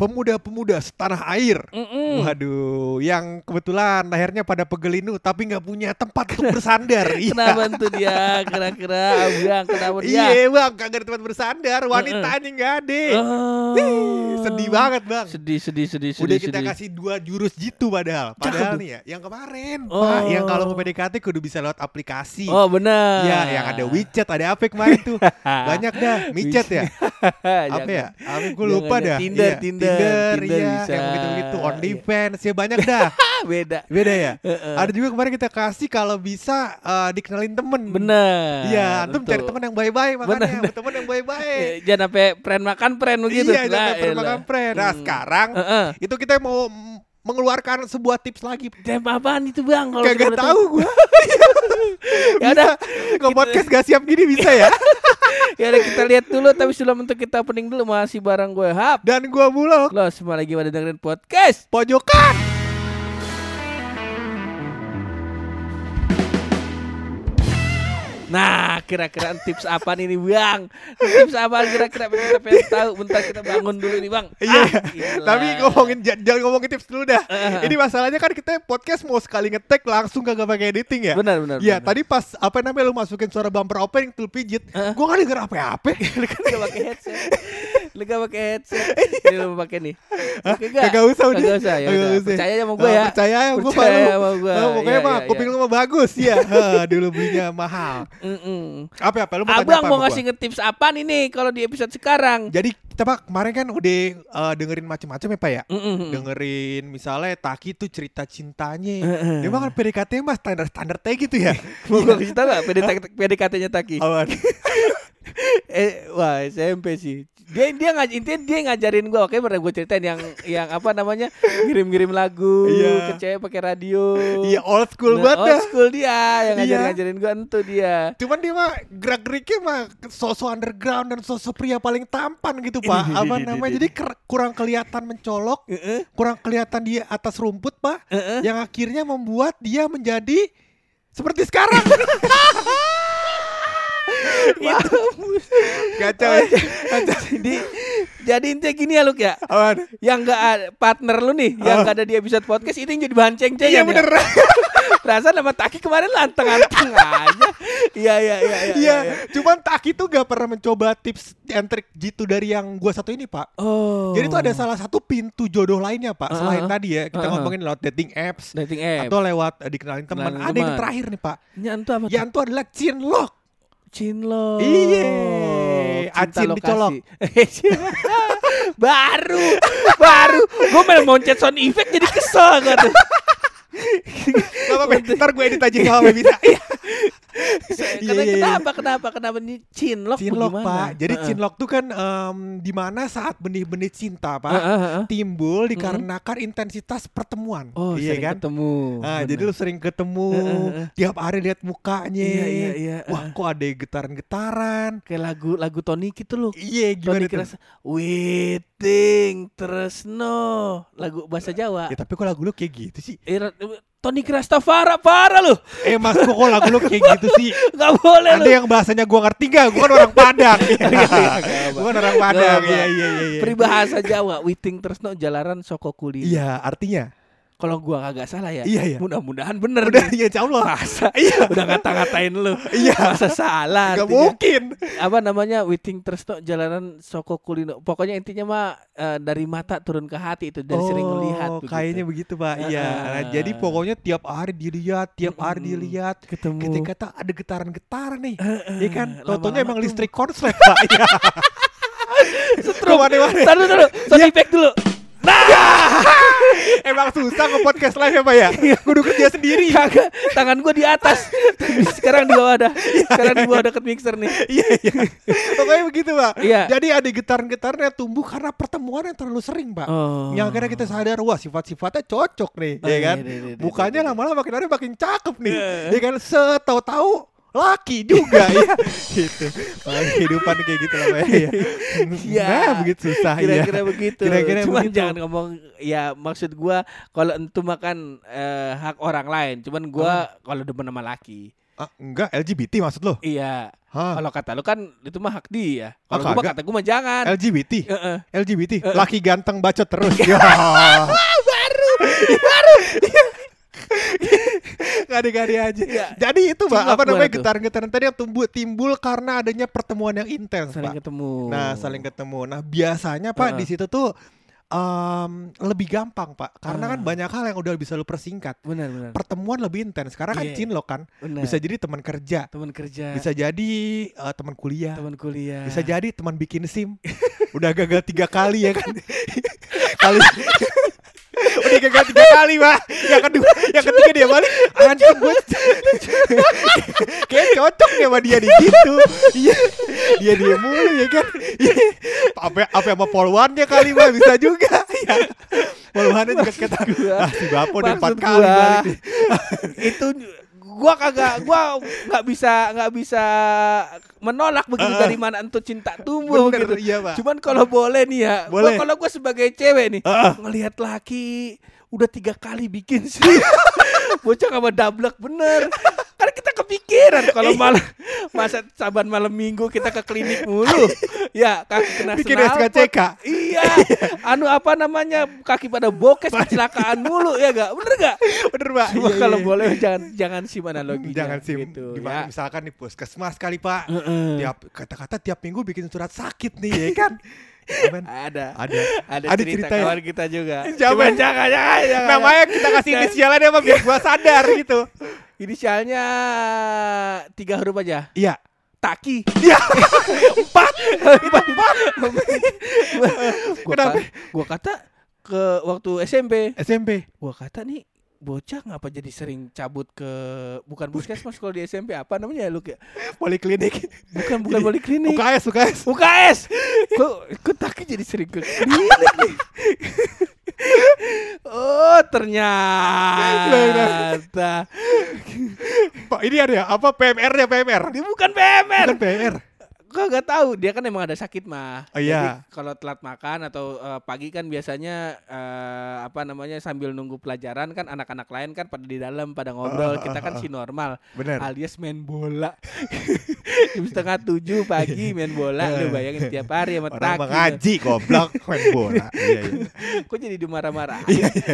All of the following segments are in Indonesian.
Pemuda-pemuda setanah air. Waduh, yang kebetulan lahirnya pada pegelinu tapi nggak punya tempat untuk bersandar. Iya. Kenapa tuh dia kira-kira Abang kenapa dia? Iya bang, kagak ada tempat bersandar. Wanitanya nggak ada. Oh. Ih, sedih banget bang. Sedih sedih sedih sedih. Udah kita sedih. kasih dua jurus jitu padahal. Padahal nih ya, yang kemarin Oh. Pak, yang kalau mau PDKT kudu bisa lewat aplikasi. Oh benar. Ya, yang ada WeChat, ada apa kemarin tuh? Banyak dah, WeChat ya. Apa ya? Apa gue Jangan, lupa dah. Tinder, Iya, Tinder, Tinder, Tinder iya, bisa. yang begitu-begitu. Iya. OnlyFans ya banyak dah. Ah, beda. Beda ya. Heeh. Ada juga kemarin kita kasih kalau bisa eh, dikenalin temen. Benar. Iya, antum cari temen yang baik-baik makanya, Benar. temen yang baik-baik. Jangan sampai pren makan pren begitu. Iya, jangan pernah elah. makan friend. Nah, Hmm. sekarang Heeh. itu kita mau mengeluarkan sebuah tips lagi. Tem apaan itu bang? Kalau Kagak kita tahu gua. Ya udah, Nge-podcast gak siap gini bisa ya. ya udah kita lihat dulu. Tapi sebelum untuk kita opening dulu masih barang gue hap. Dan gua bulog Lo semua lagi pada dengerin podcast. pojokan. Nah, kira-kira tips apa nih bang? Tips apa kira-kira kita pengen tahu? Bentar kita bangun dulu nih bang. Iya, Ah, gila. tapi ngomongin jangan ngomongin tips dulu dah. Eh. Ini masalahnya kan kita podcast mau sekali ngetek langsung kagak pakai editing ya. Benar, benar, Iya, tadi pas apa namanya lu masukin suara bumper opening tuh pijit, gua kan denger apa-apa. Kan pakai headset. Lu gak pakai headset. Ini lu pakai nih. Pakai gak? Kagak usah udah. Kagak usah ya. Udah. usah. Percaya sama gue Oh, ya. Percaya ya gua Percaya sama gue. Oh, pokoknya Iya, mah iya, kuping iya. lu mah bagus ya. Dulu belinya mahal. Apa apa lu mau tanya Abang mau sama ngasih ngetips apa nih nih kalau di episode sekarang? Jadi kita Pak kemarin kan udah eh, dengerin macam-macam ya Pak ya. Dengerin misalnya Taki tuh cerita cintanya. Dia mah kan PDKT mah standar-standar teh gitu ya. Mau gue kasih tau gak PDKT-nya Taki? Awan. eh wah SMP sih dia dia ngaj intinya dia ngajarin gua oke pernah gue ceritain yang yang apa namanya ngirim-ngirim lagu Iya. ke cewek pakai radio Iya old school Nah, banget old dah. school dia yang Iya. ngajarin ngajarin gua entu dia Cuman dia mah gerak geriknya mah sosok underground dan sosok pria paling tampan gitu pak. Apa namanya? Jadi kurang kelihatan mencolok, kurang kelihatan dia atas rumput pak. Yang akhirnya membuat dia menjadi seperti sekarang. itu Kacau ya. jadi jadi intinya gini ya Luk ya Awan. yang gak ada partner lu nih yang gak ada di episode podcast ini yang jadi bahan ceng-cengan Iya ya? bener. Perasaan sama Taki kemarin lanteng-lanteng aja iya iya iya iya Iya. Cuman Taki tuh gak pernah mencoba tips and trick gitu dari yang gua satu ini pak. oh Jadi tuh ada salah satu pintu jodoh lainnya pak. Selain Uh-huh. tadi ya kita Uh-huh. ngomongin lewat dating apps. dating app Atau lewat eh, dikenalin teman. Ada yang terakhir nih pak. Apa? Yang tuh adalah cinlok. Cinlok. Iya. Acin dicolok. baru, baru. Gue main moncet sound effect jadi kesel gue tuh. Gak apa-apa, ntar gue edit aja apa-apa bisa. Iya. Karena iya, iya. kenapa, kenapa, kenapa nih cinlok? Cinlok pak. Jadi Heeh. cinlok tuh kan em, di mana saat benih-benih cinta pak heeh. timbul dikarenakan intensitas pertemuan. Oh, iya sering kan? ketemu. Nah, jadi lu sering ketemu heeh. tiap hari lihat mukanya. Iya, iya, iya. Wah, kok ada getaran-getaran. kayak lagu lagu Tony gitu loh. Iya, gimana Tony tuh? Kerasa, waiting Tresno lagu bahasa Jawa. Ya tapi kok lagu lu kayak gitu sih? Eh, Tony Krastafara parah loh. Eh mas, kok lagu lu kayak gitu sih? Gak boleh Ada yang bahasanya gua ngerti gak? Gua kan orang Padang. iya, Gua kan orang Padang. Iya, iya, iya. iya. Peribahasa Jawa, Witing Tresno jalaran soko kuliner. Iya, artinya. Kalau gua kagak salah ya. Iya, iya. Mudah-mudahan bener Udah, nih. ya Allah. Masa Iya. udah ngata-ngatain lu. Iya. Masa salah. Gak artinya. mungkin. Apa namanya? Witing Tresno jalanan soko kuliner. Pokoknya intinya mah eh, dari mata turun ke hati itu dari sering melihat Oh, kayaknya begitu, Pak. Iya. Ah. Nah, jadi pokoknya tiap hari dilihat, tiap hari Mm-mm. dilihat. ketemu. Ketika tak ada getaran-getaran nih. Eh, Iya kan? Totonya emang tuh- listrik konslet, Pak. Iya. Setrum. Ke mana-mana. Taruh dulu, sound effect dulu. Emang susah nge-podcast live ya Pak ya? Kudu kerja sendiri. Kagak, tangan gua di atas. Sekarang di bawah dah. Sekarang di bawah deket mixer nih. Iya iya. Pokoknya begitu Pak. Iya. Jadi ada getaran-getarannya tumbuh karena pertemuan yang terlalu sering Pak. Oh. Yang akhirnya kita sadar wah sifat-sifatnya cocok nih, Oh, ya iya, kan? iya, iya, iya, iya. lama-lama makin hari makin cakep nih, Iya. ya kan? Setahu-tahu laki juga ya, gitu. Makanya kehidupan kayak gitu lah ya. Iya. Nah, begitu susah ya. Kira-kira begitu. Kira-kira Cuman begitu. jangan ngomong ya maksud gua kalau entu makan eh, hak orang lain. Cuman gua kalau demen sama laki. Ah, enggak LGBT maksud lo? Iya. Kalau kata lu kan itu mah hak dia. Ah, Kalau gua mah kagak. kata gua mah jangan. LGBT? Heeh. LGBT? Eh, eh. Laki ganteng bacot terus. Ya. Gade-gade aja. Iya. Jadi itu Mbak, apa namanya getaran-getaran tadi yang tumbuh timbul karena adanya pertemuan yang intens, Saling Pak. ketemu. Nah, saling ketemu. Nah, biasanya Pak Heeh. di situ tuh em, lebih gampang, Pak. Karena kan Ah. banyak hal yang udah bisa lu persingkat. benar benar. Pertemuan lebih intens. Karena kan Iya. cinlok kan. Benar. Bisa jadi teman kerja, teman kerja, bisa jadi eh, teman kuliah, teman kuliah. bisa jadi teman bikin SIM. Udah gagal tiga kali ya kan. Kali Udah gagal tiga kali pak. Yang kedua Yang ketiga dia balik Anjing gue Kayak cocok deh sama dia di gitu. Iya. Dia dia mulu ya kan. Apa apa sama poluannya kali pak. Bisa juga. Ya. Juga kata gua- Ah si Bapo udah empat kali balik itu gua kagak gua nggak bisa nggak bisa menolak begitu dari mana entu cinta tumbuh Bener, gitu. iya, Pak. Cuman kalau boleh nih ya, gua Boleh. kalau gua sebagai cewek nih ngelihat laki udah tiga kali bikin sih. Bocah sama dablek bener. Kepikiran kalau malam masa saban malam minggu kita ke klinik mulu. ya, kaki kena Bikin. SKCK. Iya. anu apa namanya? Kaki pada bokes kecelakaan mulu ya gak? Bener gak? Bener pak Cuma Iya, kalau iya. boleh jangan jangan sim analoginya. Jangan sim gitu, Gimana ya. misalkan nih puskesmas kali pak Heeh. tiap kata-kata tiap minggu bikin surat sakit nih ya kan Ya. Ada. ada Ada, Ada cerita, cerita ya? kawan kita juga. Cuman jangan, jangan, jangan. namanya kita kasih inisialnya Pak, biar gua sadar gitu Inisialnya tiga huruf aja. iya Taki. iya Empat. Empat. gua, Kenapa? gua kata ke waktu SMP. SMP Gua kata nih bocah ngapa jadi sering cabut ke bukan puskesmas kalau di SMP apa namanya ya lu ya? poliklinik Bukan bukan poliklinik. UKS UKS UKS. Kok kok Taki jadi sering ke klinik nih? oh ternyata Pak ini ada ya apa PMR ya PMR dia bukan PMR. bukan PMR Kok gak tahu dia kan emang ada sakit mah. Oh, iya. Jadi kalau telat makan atau eh, pagi kan biasanya eh, apa namanya sambil nunggu pelajaran kan anak-anak lain kan pada di dalam pada ngobrol. Kita kan si normal bener alias main bola. Jam setengah tujuh pagi main bola lu bayangin tiap hari sama orang Taki. mengaji goblok main bola iya iya Kok jadi dimarah-marah?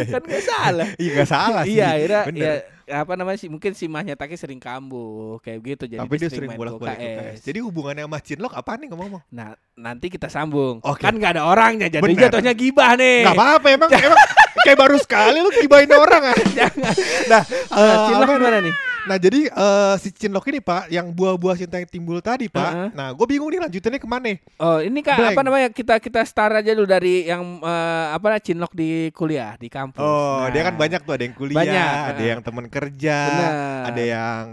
kan gak salah. iya nggak salah sih Iya, akhirnya bener ya apa namanya sih mungkin si mahnya Taki sering kambuh kayak gitu jadi tapi dia sering main bolak balik UKS. UKS jadi hubungannya sama Cinlok apa nih ngomong-ngomong Nah, nanti kita sambung. Oke. Kan nggak ada orangnya, jadi Bener. jatuhnya gibah nih. nggak apa-apa emang emang kayak baru sekali lu gibain orang ah Jangan. nah eh, Cinlok gimana nih? Nah jadi eh, si Cinlok ini pak, yang buah-buah cinta yang timbul tadi pak. Heeh. Nah gue bingung nih lanjutannya ke mana? Oh, ini kak Blank. apa namanya kita kita start aja dulu dari yang eh, apa Cinlok di kuliah di kampus. Oh Nah, dia kan banyak tuh ada yang kuliah, Banyak, ada yang teman kerja, Benar. ada yang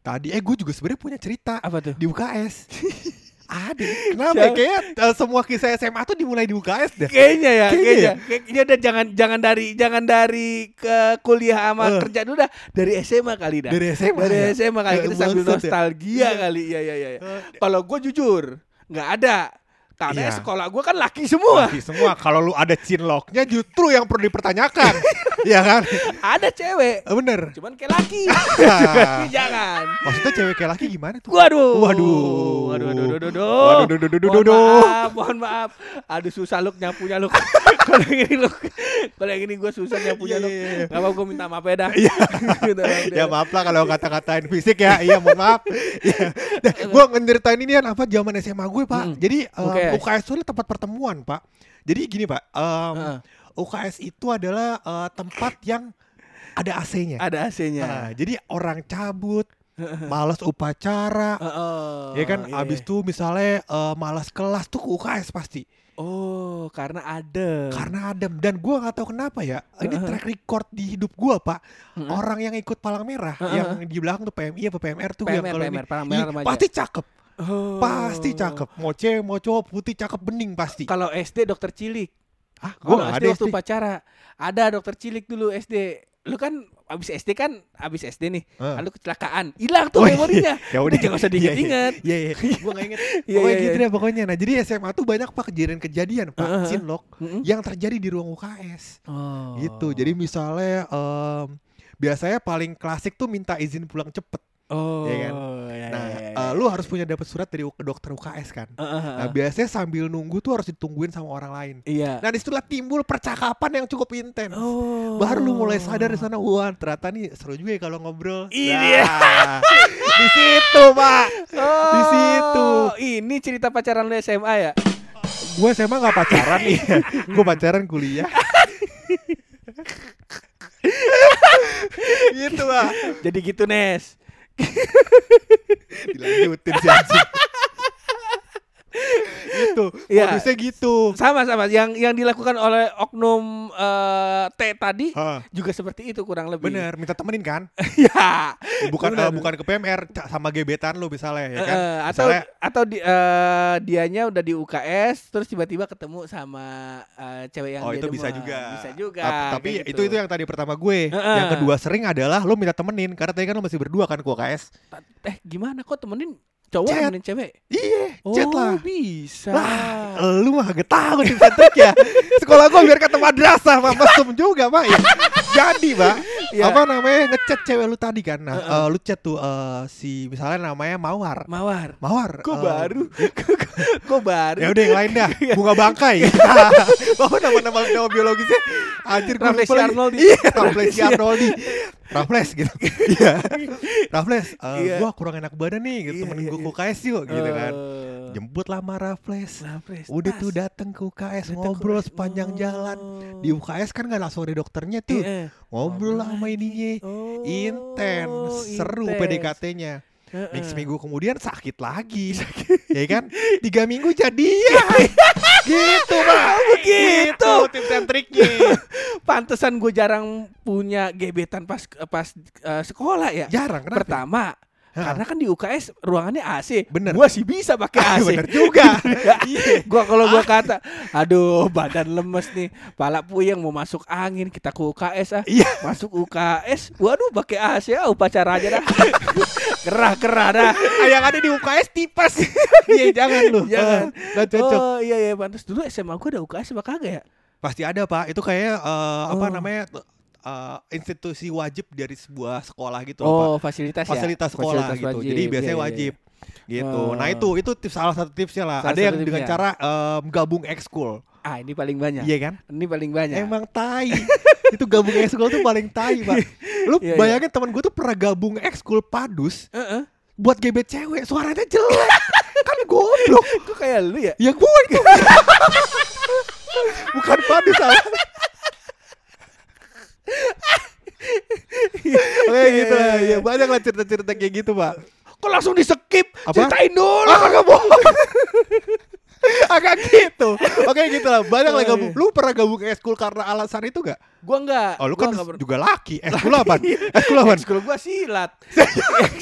tadi. Eh gue juga sebenarnya punya cerita Apa tuh? di UKS. ada. Kenapa? ya? Siapa? Kayak eh, semua kisah SMA tuh dimulai di UKS deh. Kayaknya ya, Kayaknya kayaknya. Kayaknya udah jangan jangan dari jangan dari ke kuliah sama Eh. kerja dulu dah dari SMA kali dah. Dari SMA. Dari ya? SMA kali Eh, kita sambil bangsat ya. nostalgia kali. Iya iya iya. Eh, Kalau gue jujur nggak ada. Karena Iya. sekolah gue kan laki semua. laki semua. Kalau lu ada Cinloknya justru yang perlu dipertanyakan. Iya kan? Ada cewek. Eh, Bener. Cuman kayak laki. Jangan. Maksudnya cewek kayak laki gimana tuh? Waduh. Waduh. Waduh, waduh, waduh, waduh. Waduh, duh, duh, duh, duh, Mohon maaf, mohon maaf. Aduh susah luk nyapunya luk. Kalau ini luk. Kalau ini gue susah nyapunya Iya, iya, iya. Gak apa gue minta maaf ya dah. Iya. Dah. ya maaf lah kalau kata-katain fisik ya iya mohon maaf ya. gue ngeritain ini kan apa zaman SMA gue pak Mm. jadi um, UKS. UKS itu adalah tempat pertemuan pak jadi gini pak um, Heeh. UKS itu adalah uh, tempat yang ada AC-nya Ada AC-nya. Nah, jadi orang cabut malas upacara, Heeh, ya kan? iya. Abis itu misalnya eh, malas kelas tuh ke UKS pasti. Oh, karena ada. Karena adem dan gua nggak tahu kenapa ya. Ini track record di hidup gua, Pak. Heeh. Orang yang ikut palang merah, Heeh. yang di belakang tuh PMI apa PMR tuh yang PMR, ini- PMR, palang merah pasti cakep. Oh. Pasti cakep. Mau cewek, mau cowok putih cakep bening pasti. Kalau SD dokter cilik. Ah, gua SD ada waktu SD. upacara ada dokter cilik dulu SD. Lu kan abis SD kan abis SD nih, Heeh. lalu kecelakaan, hilang tuh Oh, iya. memorinya. Ya Udah jangan usah Iya, iya. diinget-inget. Iya, iya. Gua nggak inget. Iya, Pokoknya iya, gitu iya. deh pokoknya. Nah, jadi SMA tuh banyak Pak kejadian-kejadian, Pak, Heeh. cinlok yang terjadi di ruang UKS. Oh. Gitu. Jadi misalnya em, biasanya paling klasik tuh minta izin pulang cepet. Oh, Iya kan? ya, Nah, ya, ya, ya. lu harus punya dapat surat dari u- dokter UKS kan. Heeh, Nah, heeh. biasanya sambil nunggu tuh harus ditungguin sama orang lain. Iya. Nah, di situlah timbul percakapan yang cukup intens. Oh. Baru lu mulai sadar di sana, wah ternyata nih seru juga ya kalau ngobrol. Ini Nah, di situ, Pak. Oh, Di situ. Ini cerita pacaran lu SMA ya? Gue SMA gak pacaran nih. Gue pacaran kuliah. gitu, Pak. Jadi gitu Nes. Dilanjutin si anjing. Gitu. Iya. Modusnya gitu. Sama-sama yang yang dilakukan oleh oknum eh, T tadi Hah, juga seperti itu kurang lebih. bener, minta temenin kan? ya. Bukan Bener. eh, bukan ke PMR sama gebetan lu misalnya ya kan? Eh, atau Misalnya, atau di, eh, dianya udah di UKS terus tiba-tiba ketemu sama eh, cewek yang oh itu bisa juga. Bisa juga. Tap- Tapi kayak itu gitu. itu yang tadi pertama gue. Heeh. Yang kedua sering adalah lu minta temenin karena tadi kan lu masih berdua kan ke UKS. eh gimana kok temenin cowok Chat. temenin cewek? Iya, Oh, chat lah. bisa. Lah, lu mah gak tahu tim trik ya. Sekolah gua biar kata madrasah, Pak. Mesum juga, Pak. Ya. Jadi, Pak. Iya. Apa namanya? Ngechat cewek lu tadi kan. Nah, eh, lu chat tuh eh, si misalnya namanya Mawar. Mawar. Mawar. Kok eh, baru? Kok baru? Ya udah yang lain dah. Bunga bangkai. Bawa nama-nama nama biologisnya. Anjir Raffles lupa. Arnoldi. Iya, Raffles Arnoldi. Raffles gitu. Iya. Raffles, eh, Iya. gua kurang enak badan nih, gitu. Iya, temenin iya, gua iya. Ke UKS yuk gitu kan. Eh, Jemput lah. Raffles, Udah tas. tuh dateng ke UKS Datang ke ngobrol UKS. sepanjang jalan. Oh. Di UKS kan nggak langsung ada dokternya tuh. Iya. Ngobrol lah sama ininya. Oh, Intens, seru. PDKT-nya. Mix minggu kemudian sakit lagi. ya kan? Tiga minggu jadian. gitu, Pak. begitu. Gitu, tips and triknya. Pantesan gue jarang punya gebetan pas pas eh, sekolah ya. Jarang, kenapa? Pertama. Karena kan di UKS ruangannya AC. Bener. Gua sih bisa pakai AC. Bener juga. Iya. gua kalau gua kata, aduh badan lemes nih, pala puyeng mau masuk angin, kita ke UKS ah. Iya. Masuk UKS, waduh pakai AC ah upacara aja dah. Kerah-kerah dah. Ah, yang ada di UKS tipes. Iya, jangan lu. Jangan. Eh, Nggak cocok. Oh iya iya pantas dulu SMA gua ada UKS apa kagak ya? Pasti ada pak. Itu kayak apa Oh. namanya eh, institusi wajib dari sebuah sekolah gitu. Oh, Pak. fasilitas, Fasilitas ya. sekolah Fasilitas gitu. wajib. Jadi biasanya Iya, iya, wajib. Gitu. Oh. Nah itu itu tips salah satu tipsnya lah. Salah ada yang dengan tipsnya. cara em, gabung ekskul. iya. Ah, ini paling banyak. Iya kan? Ini paling banyak. Emang tai. itu gabung ekskul tuh paling tai pak. Lu Iya, iya. bayangin teman gue tuh pernah gabung ekskul padus Heeh. buat gebet cewek. Suaranya jelek. kan goblok. Kok kayak lu ya? Ya gue itu. Bukan padus salah. Oke gitu lah, ya banyak lah cerita-cerita kayak gitu pak. Kok langsung di skip? Apa? Ceritain dulu. Ah kagak bohong. Agak gitu. Oke gitu lah, banyak lah Iya, gabung. Lu pernah gabung ke eskul karena alasan itu gak? Gua enggak. Oh lu Gua kan enggak juga laki. Eskul apa? Eskul apa? Ekskul gua silat.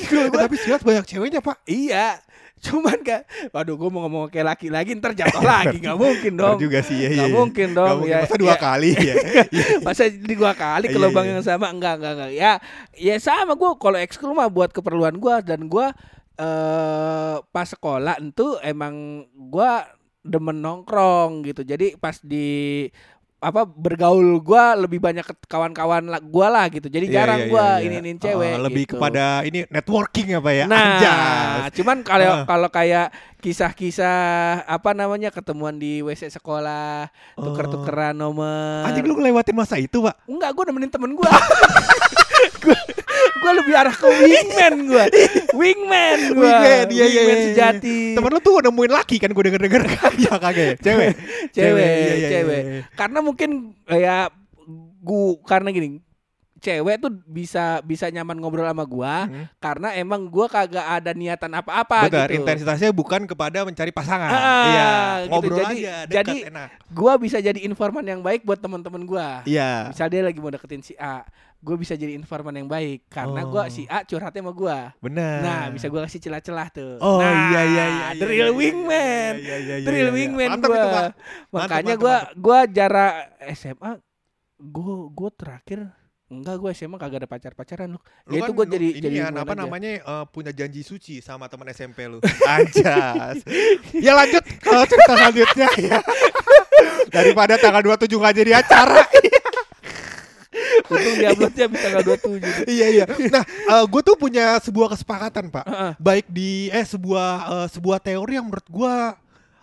Eh, Tapi silat banyak ceweknya pak. iya. Cuman kan, waduh gua mau ngomong kayak laki lagi ntar jatuh lagi nggak mungkin dong. Juga sih ya. Nggak iya. mungkin dong, mungkin. ya, Masa dua ya. kali ya. Iya. Masa di dua kali ke Iya, lubang iya. yang sama enggak enggak enggak. Ya ya sama gua kalau ekskul mah buat keperluan gua dan gua eh pas sekolah itu emang gua demen nongkrong gitu. Jadi pas di apa bergaul gua lebih banyak ke kawan-kawan gua lah gitu. Jadi Iya, jarang iya, gua iya, iya. ini-inin cewek Oh, lebih gitu. kepada ini networking apa ya? Nah, Anjas. cuman kalau Ah. kalau kayak kisah-kisah apa namanya ketemuan di WC sekolah, tuker-tukeran nomor. Oh. Anjing lu ngelewatin masa itu pak? Enggak, gue nemenin temen gue. gue lebih arah ke wingman gue. Wingman gue. Wingman, iya, iya, iya. sejati. Temen lu tuh nemuin laki kan gue denger-denger Iya kagak ya? Cewek cewek, iya, iya, cewek. iya, iya. Karena mungkin ya gua karena gini. cewek tuh bisa bisa nyaman ngobrol sama gua Hmm. karena emang gua kagak ada niatan apa-apa Benar, gitu. intensitasnya bukan kepada mencari pasangan. Ah, iya, gitu. ngobrol Jadi- aja, dekat, jadi- enak. Gua bisa jadi informan yang baik buat teman-teman gua. Iya. Misal dia lagi mau deketin si A, gue bisa jadi informan yang baik karena Oh. gua si A curhatnya sama gua. Benar. Nah, bisa gua kasih celah-celah tuh. Oh nah, iya iya iya. The iya, real iya, wingman. Iya, iya, iya, The real iya, iya. wingman Pak. Makanya mantap. gua jarak SMA gua gua terakhir enggak gua SMA kagak ada pacar-pacaran lu. Lu Ya itu kan gua lu jadi ini jadi ya, apa aja. namanya eh, punya janji suci sama teman SMP lu. Anjas. ya lanjut ke cerita selanjutnya ya. Daripada tanggal 27 nggak jadi acara. Untung diuploadnya bisa enggak 27. iya iya. Nah, gue tuh punya sebuah kesepakatan, Pak. Heeh. Baik di eh sebuah eh, sebuah teori yang menurut gua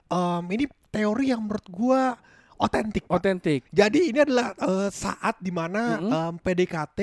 em, ini teori yang menurut gua otentik. Otentik. Jadi ini adalah eh, saat di mana Mm-mm. em, PDKT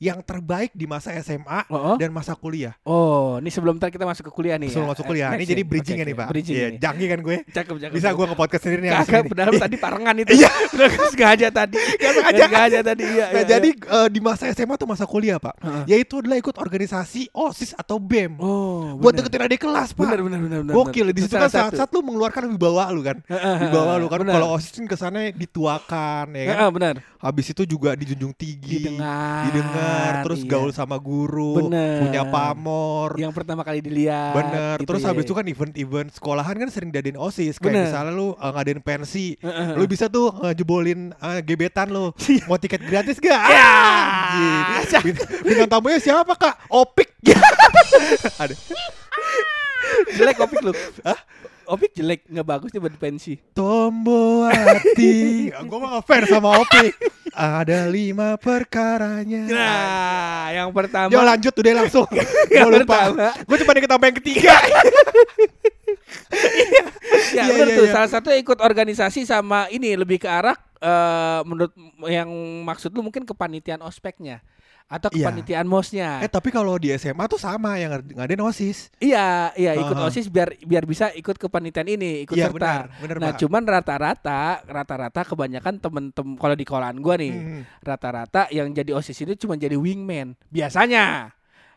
yang terbaik di masa SMA Oh, dan masa kuliah. oh, ini sebelum kita masuk ke kuliah nih. Sebelum ya. masuk kuliah. Ini jadi bridging Oke, ya nih. Pak. Bridging Iya, ini. janji kan gue. Cakep, cakep. Bisa gue nge-podcast sendiri nih. Kagak, padahal tadi parengan itu. Iya. Udah sengaja tadi. Gak sengaja. sengaja tadi. Iya, Nah, iya, jadi eh, di masa SMA tuh masa kuliah, Pak. Yaitu adalah ikut organisasi OSIS atau BEM. Oh, Buat deketin adik kelas, Pak. Bener, bener, bener. Gokil. Di Itu situ kan salah satu. saat-saat lu mengeluarkan wibawa lu kan. Wibawa lu kan. Kalau OSIS kan kesannya dituakan ya kan. Benar. Habis itu juga dijunjung tinggi. Didengar. didengar terus iya. gaul sama guru Bener. punya pamor Yang pertama kali dilihat. bener gitu terus ya. habis itu kan event-event sekolahan kan sering diadain osis kayak Bener. misalnya lu uh, ngadain pensi Heeh. lu bisa tuh ngejebolin uh, gebetan lu mau tiket gratis gak? Ya. Bintang tamunya siapa kak? Opik Ada jelek opik lu. Hah? Opik jelek, nggak bagus nih buat pensi. Tombo hati Gue mah ngefans sama Opik Ada lima perkaranya Nah, yang pertama. Yo lanjut udah langsung Yang Gue lupa pertama. Gue cuma sampai yang ketiga ya, Iya, iya, tuh. iya. Salah satu ikut organisasi sama ini lebih ke arah eh, menurut yang maksud lu mungkin kepanitiaan ospeknya atau Iya. kepanitiaan mosnya. Eh tapi kalau di SMA tuh sama yang ngad- ngadain OSIS. Iya, iya ikut Aha. OSIS biar biar bisa ikut kepanitiaan ini, ikut Iya serta. benar, benar Nah, Pak. cuman rata-rata rata-rata kebanyakan temen-temen kalau di sekolahan gua nih, Hmm. rata-rata yang jadi OSIS itu cuma jadi wingman. Biasanya.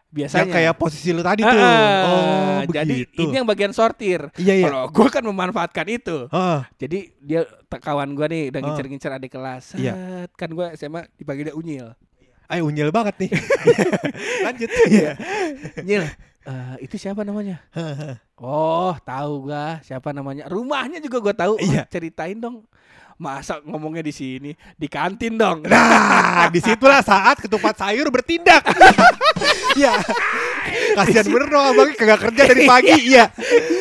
Biasanya. Yang kayak posisi lu tadi tuh. Oh, jadi begitu. ini yang bagian sortir. Iya iya. Kalau gua kan memanfaatkan itu. Ah, Jadi dia kawan gua nih udah ngincer-ngincer adik kelas. Iya. Kan gua SMA dipanggil dia Unyil. Ayo unyil banget nih. Lanjut. Iya. Nyil, eh, itu siapa namanya? Oh, tahu gua siapa namanya. Rumahnya juga gua tahu. Iya. Oh, ceritain dong. Masa ngomongnya di sini, di kantin dong. Nah, di situlah saat ketupat sayur bertindak. Iya. Kasihan bener dong abangnya kagak kerja dari pagi. Iya.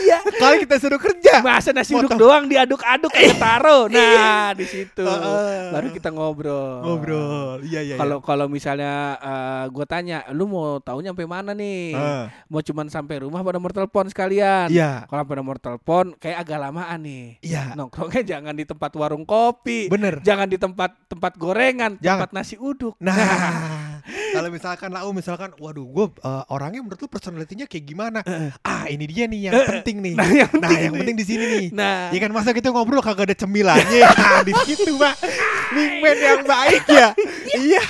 iya. Kali kita suruh kerja. Masa nasi uduk doang diaduk-aduk kayak taruh. Nah, di situ. Heeh. Baru kita ngobrol. Ngobrol. Iya iya. Kalau kalau misalnya eh, gua tanya, lu mau taunya sampai mana nih? Ah, Mau cuman sampai rumah pada nomor telepon sekalian? Iya. Kalau sampai nomor telepon kayak agak lamaan nih. Iya. Nongkrongnya jangan di tempat warung kopi. Bener. Jangan di tempat tempat gorengan, Jangan. tempat nasi uduk. Nah, kalau misalkan lau misalkan, waduh, gue orangnya menurut lu personalitinya kayak gimana? ah, ini dia nih yang penting nih. Nah, yang Nah, penting yang nih. penting di sini nih. Nah, Ya kan masa kita ngobrol kagak ada cemilannya. nah, di situ, Pak. Wingman yang baik ya. iya.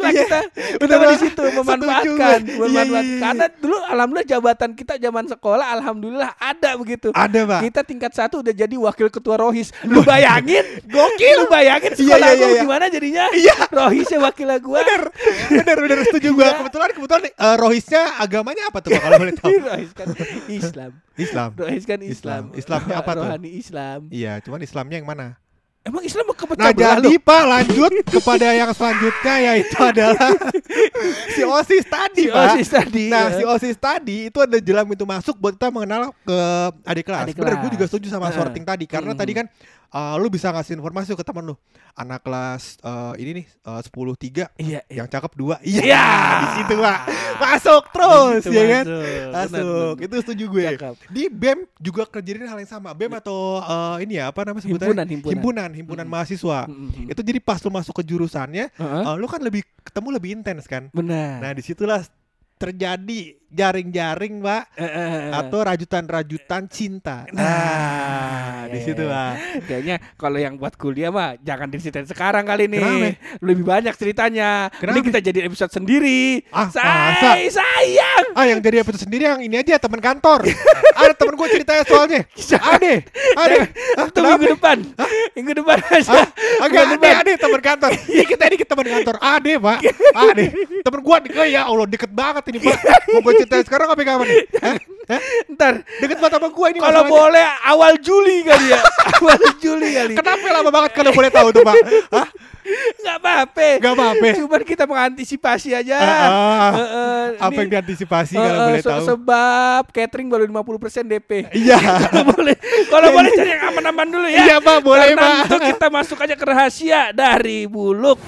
Lah iya. kita kita di situ memanfaatkan. Iya, memanfaatkan. iya, iya. Karena dulu alhamdulillah jabatan kita zaman sekolah alhamdulillah ada begitu. Ada, Pak. Kita tingkat satu udah jadi wakil ketua rohis. Lu bayangin? Gokil. Lu bayangin sekolah iya, gua iya. gimana jadinya? Iya. Rohisnya wakil gua. Bener, bener, bener setuju gue. Iya. Kebetulan, kebetulan eh, rohisnya agamanya apa tuh Pak kalau boleh tahu? Rohis kan Islam. Islam. Rohis kan Islam. Islam. Islamnya apa tuh? Rohani Islam. Iya, cuman Islamnya yang mana? Emang Islam kepecah Nah belah jadi? Pak lanjut kepada yang selanjutnya yaitu adalah si OSIS tadi Si Pak. OSIS tadi, Nah ya. si OSIS tadi itu ada jalan pintu masuk buat kita mengenal ke adik kelas. Adik Bener gue juga setuju sama Nah. sorting tadi karena Hmm. tadi kan uh, lu bisa ngasih informasi ke teman lu. Anak kelas uh, ini nih uh, 10 3 Iya, iya. yang cakep dua. Iya Iya. di situ Pak. Masuk terus ya kan. masuk. Benar, Masuk. benar. Itu setuju gue. Cakep. Di BEM juga kerjain hal yang sama. BEM atau uh, ini ya apa namanya sebutannya? Himpunan, himpunan. himpunan, himpunan mahasiswa. Mm, mm, mm. Itu jadi pas lu masuk ke jurusannya, Heeh. uh, lu kan lebih ketemu lebih intens kan. Benar. Nah di situlah terjadi jaring-jaring, Pak, eh, eh. atau rajutan-rajutan cinta. Nah, di iya, situ, iya. Pak. Kayaknya kalau yang buat kuliah mah jangan diceritain sekarang kali nih. Kenapa? Lebih banyak ceritanya. Ini Kenapa? kita jadi episode sendiri. Ah, Say, sayang. Ah yang jadi episode sendiri yang ini aja teman kantor. ada teman gue ceritanya soalnya. Ade, ade. Ah, minggu depan. Minggu depan aja. Ah, agak Minggu ade, teman kantor. Iya kita ini teman kantor. Ade pak, ade. Temen gue, ya Allah deket banget ini pak. Mau gue ceritain sekarang apa kapan nih? Hah? Hah? Ntar Deket banget sama gue ini. kalau boleh awal Juli kali ya. awal Juli kali. Kenapa lama banget kalau boleh tahu tuh pak? Hah? Nggak apa-apa. Gak apa-apa. Cuman kita mengantisipasi aja. Ah. Eh, eh, Apa ini- yang diantisipasi eh, kalau eh, boleh se- tahu? Sebab catering baru 50% DP. Iya. Kalau boleh, kalau boleh cari yang aman-aman dulu ya. Iya, Pak, boleh, Karena Pak. itu kita masuk aja ke rahasia dari Buluk.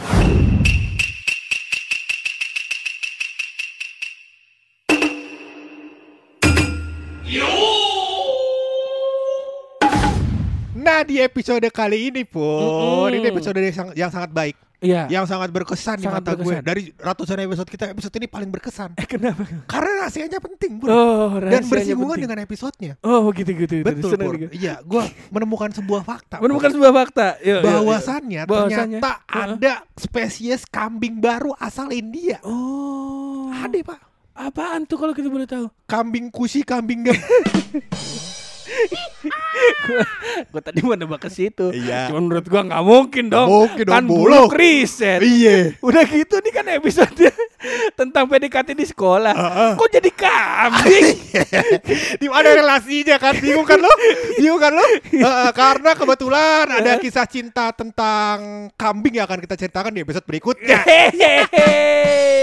Nah di episode kali ini pun Mm-mm. ini episode yang sangat, yang sangat baik, Iya. yang sangat berkesan di Sangat mata gue. berkesan. Dari ratusan episode kita, episode ini paling berkesan. Eh kenapa? Karena rahasianya penting, Bro. Oh, Dan bersinggungan penting. dengan episodenya. Oh, gitu gitu. gitu. Betul, gitu. Iya, gue menemukan sebuah fakta. Menemukan sebuah fakta. Yuk, yuk, yuk. bahwasannya Bahwasannya, ternyata heeh. ada spesies kambing baru asal India. Oh. Ada, Pak. Apaan tuh kalau kita boleh tahu? Kambing kusi, kambing gem. Gue tadi mau nebak ke situ. Iya. Cuman menurut gua nggak mungkin dong. mungkin dong, kan Buluk. buluk riset. iya. Udah gitu nih kan episode tentang PDKT di sekolah. Heeh. Kok jadi kambing? Di mana relasinya kan? Bingung kan lo? Bingung kan lo? Heeh, karena kebetulan ada kisah cinta tentang kambing yang akan kita ceritakan di episode berikutnya. Hehehe.